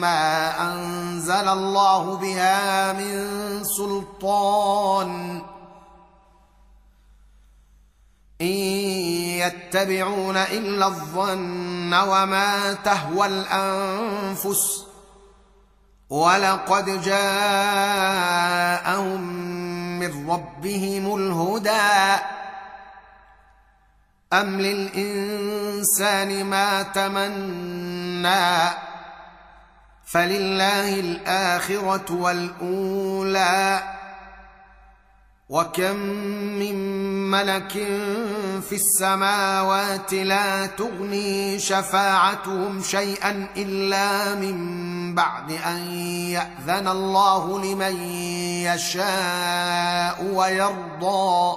ما انزل الله بها من سلطان ان يتبعون الا الظن وما تهوى الانفس ولقد جاءهم من ربهم الهدى ام للانسان ما تمنى فلله الاخره والاولى وكم من ملك في السماوات لا تغني شفاعتهم شيئا الا من بعد ان ياذن الله لمن يشاء ويرضى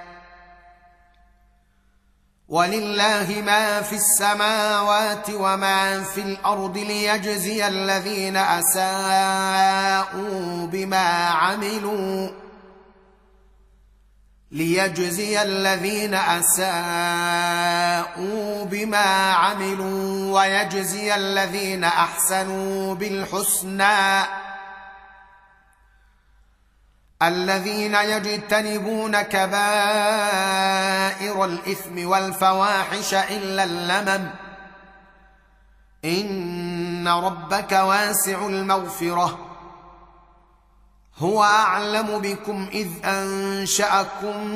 ولله ما في السماوات وما في الأرض ليجزي الذين اساءوا بما عملوا ليجزي الذين اساءوا بما عملوا ويجزي الذين احسنوا بالحسنى الذين يجتنبون كبائر الإثم والفواحش إلا اللمم. إن ربك واسع المغفرة. هو أعلم بكم إذ أنشأكم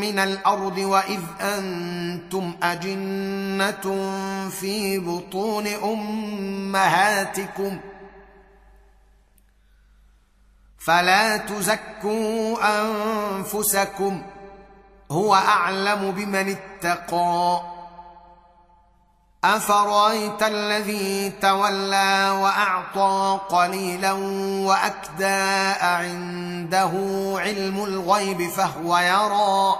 من الأرض وإذ أنتم أجنة في بطون أمهاتكم. فلا تزكوا أنفسكم هو أعلم بمن اتقى. أفرأيت الذي تولى وأعطى قليلا وأكدى عنده علم الغيب فهو يرى.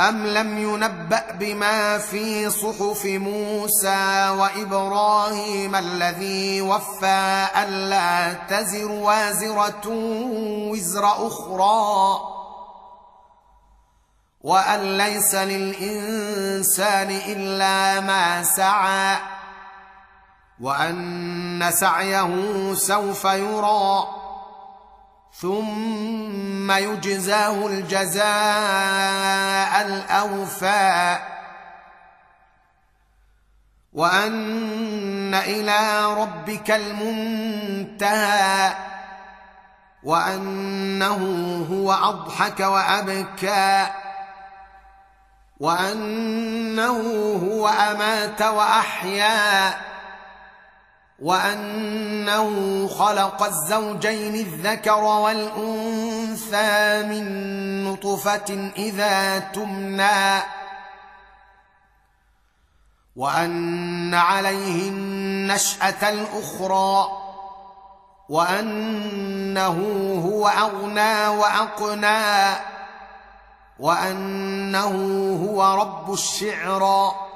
ام لم ينبا بما في صحف موسى وابراهيم الذي وفى الا تزر وازره وزر أخرى وان ليس للانسان الا ما سعى وان سعيه سوف يرى ثم يجزاه الجزاء الأوفى. وأن إلى ربك المنتهى. وأنه هو أضحك وأبكى. وأنه هو أمات وأحيا. وأنه خلق الزوجين الذكر والأنثى من نطفة إذا تمنى. وأن عليه النشأة الأخرى. وأنه هو أغنى وأقنى. وأنه هو رب الشعرى.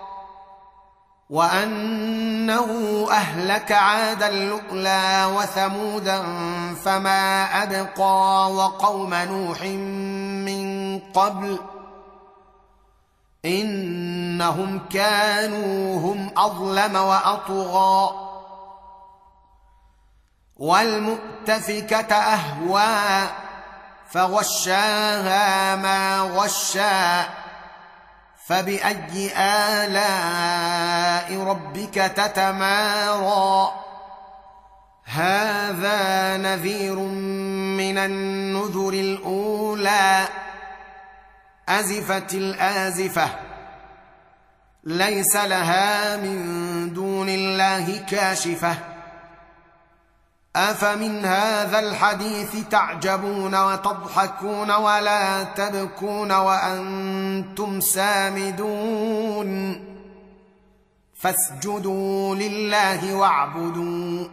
وأنه أهلك عادا لؤلا وثمودا فما أبقى وقوم نوح من قبل إنهم كانوا هم أظلم وأطغى والمؤتفكة أهوى فغشاها ما غشا فباي الاء ربك تتمارى؟ هذا نذير من النذر الاولى. ازفت الازفه. ليس لها من دون الله كاشفه. افمن هذا الحديث تعجبون وتضحكون ولا تبكون وأنتم سامدون فاسجدوا لله واعبدوا